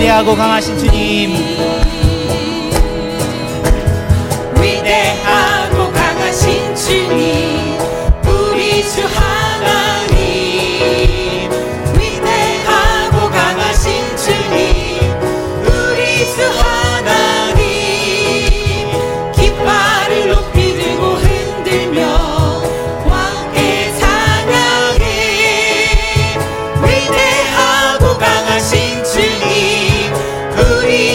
위대하고 강하신 주님.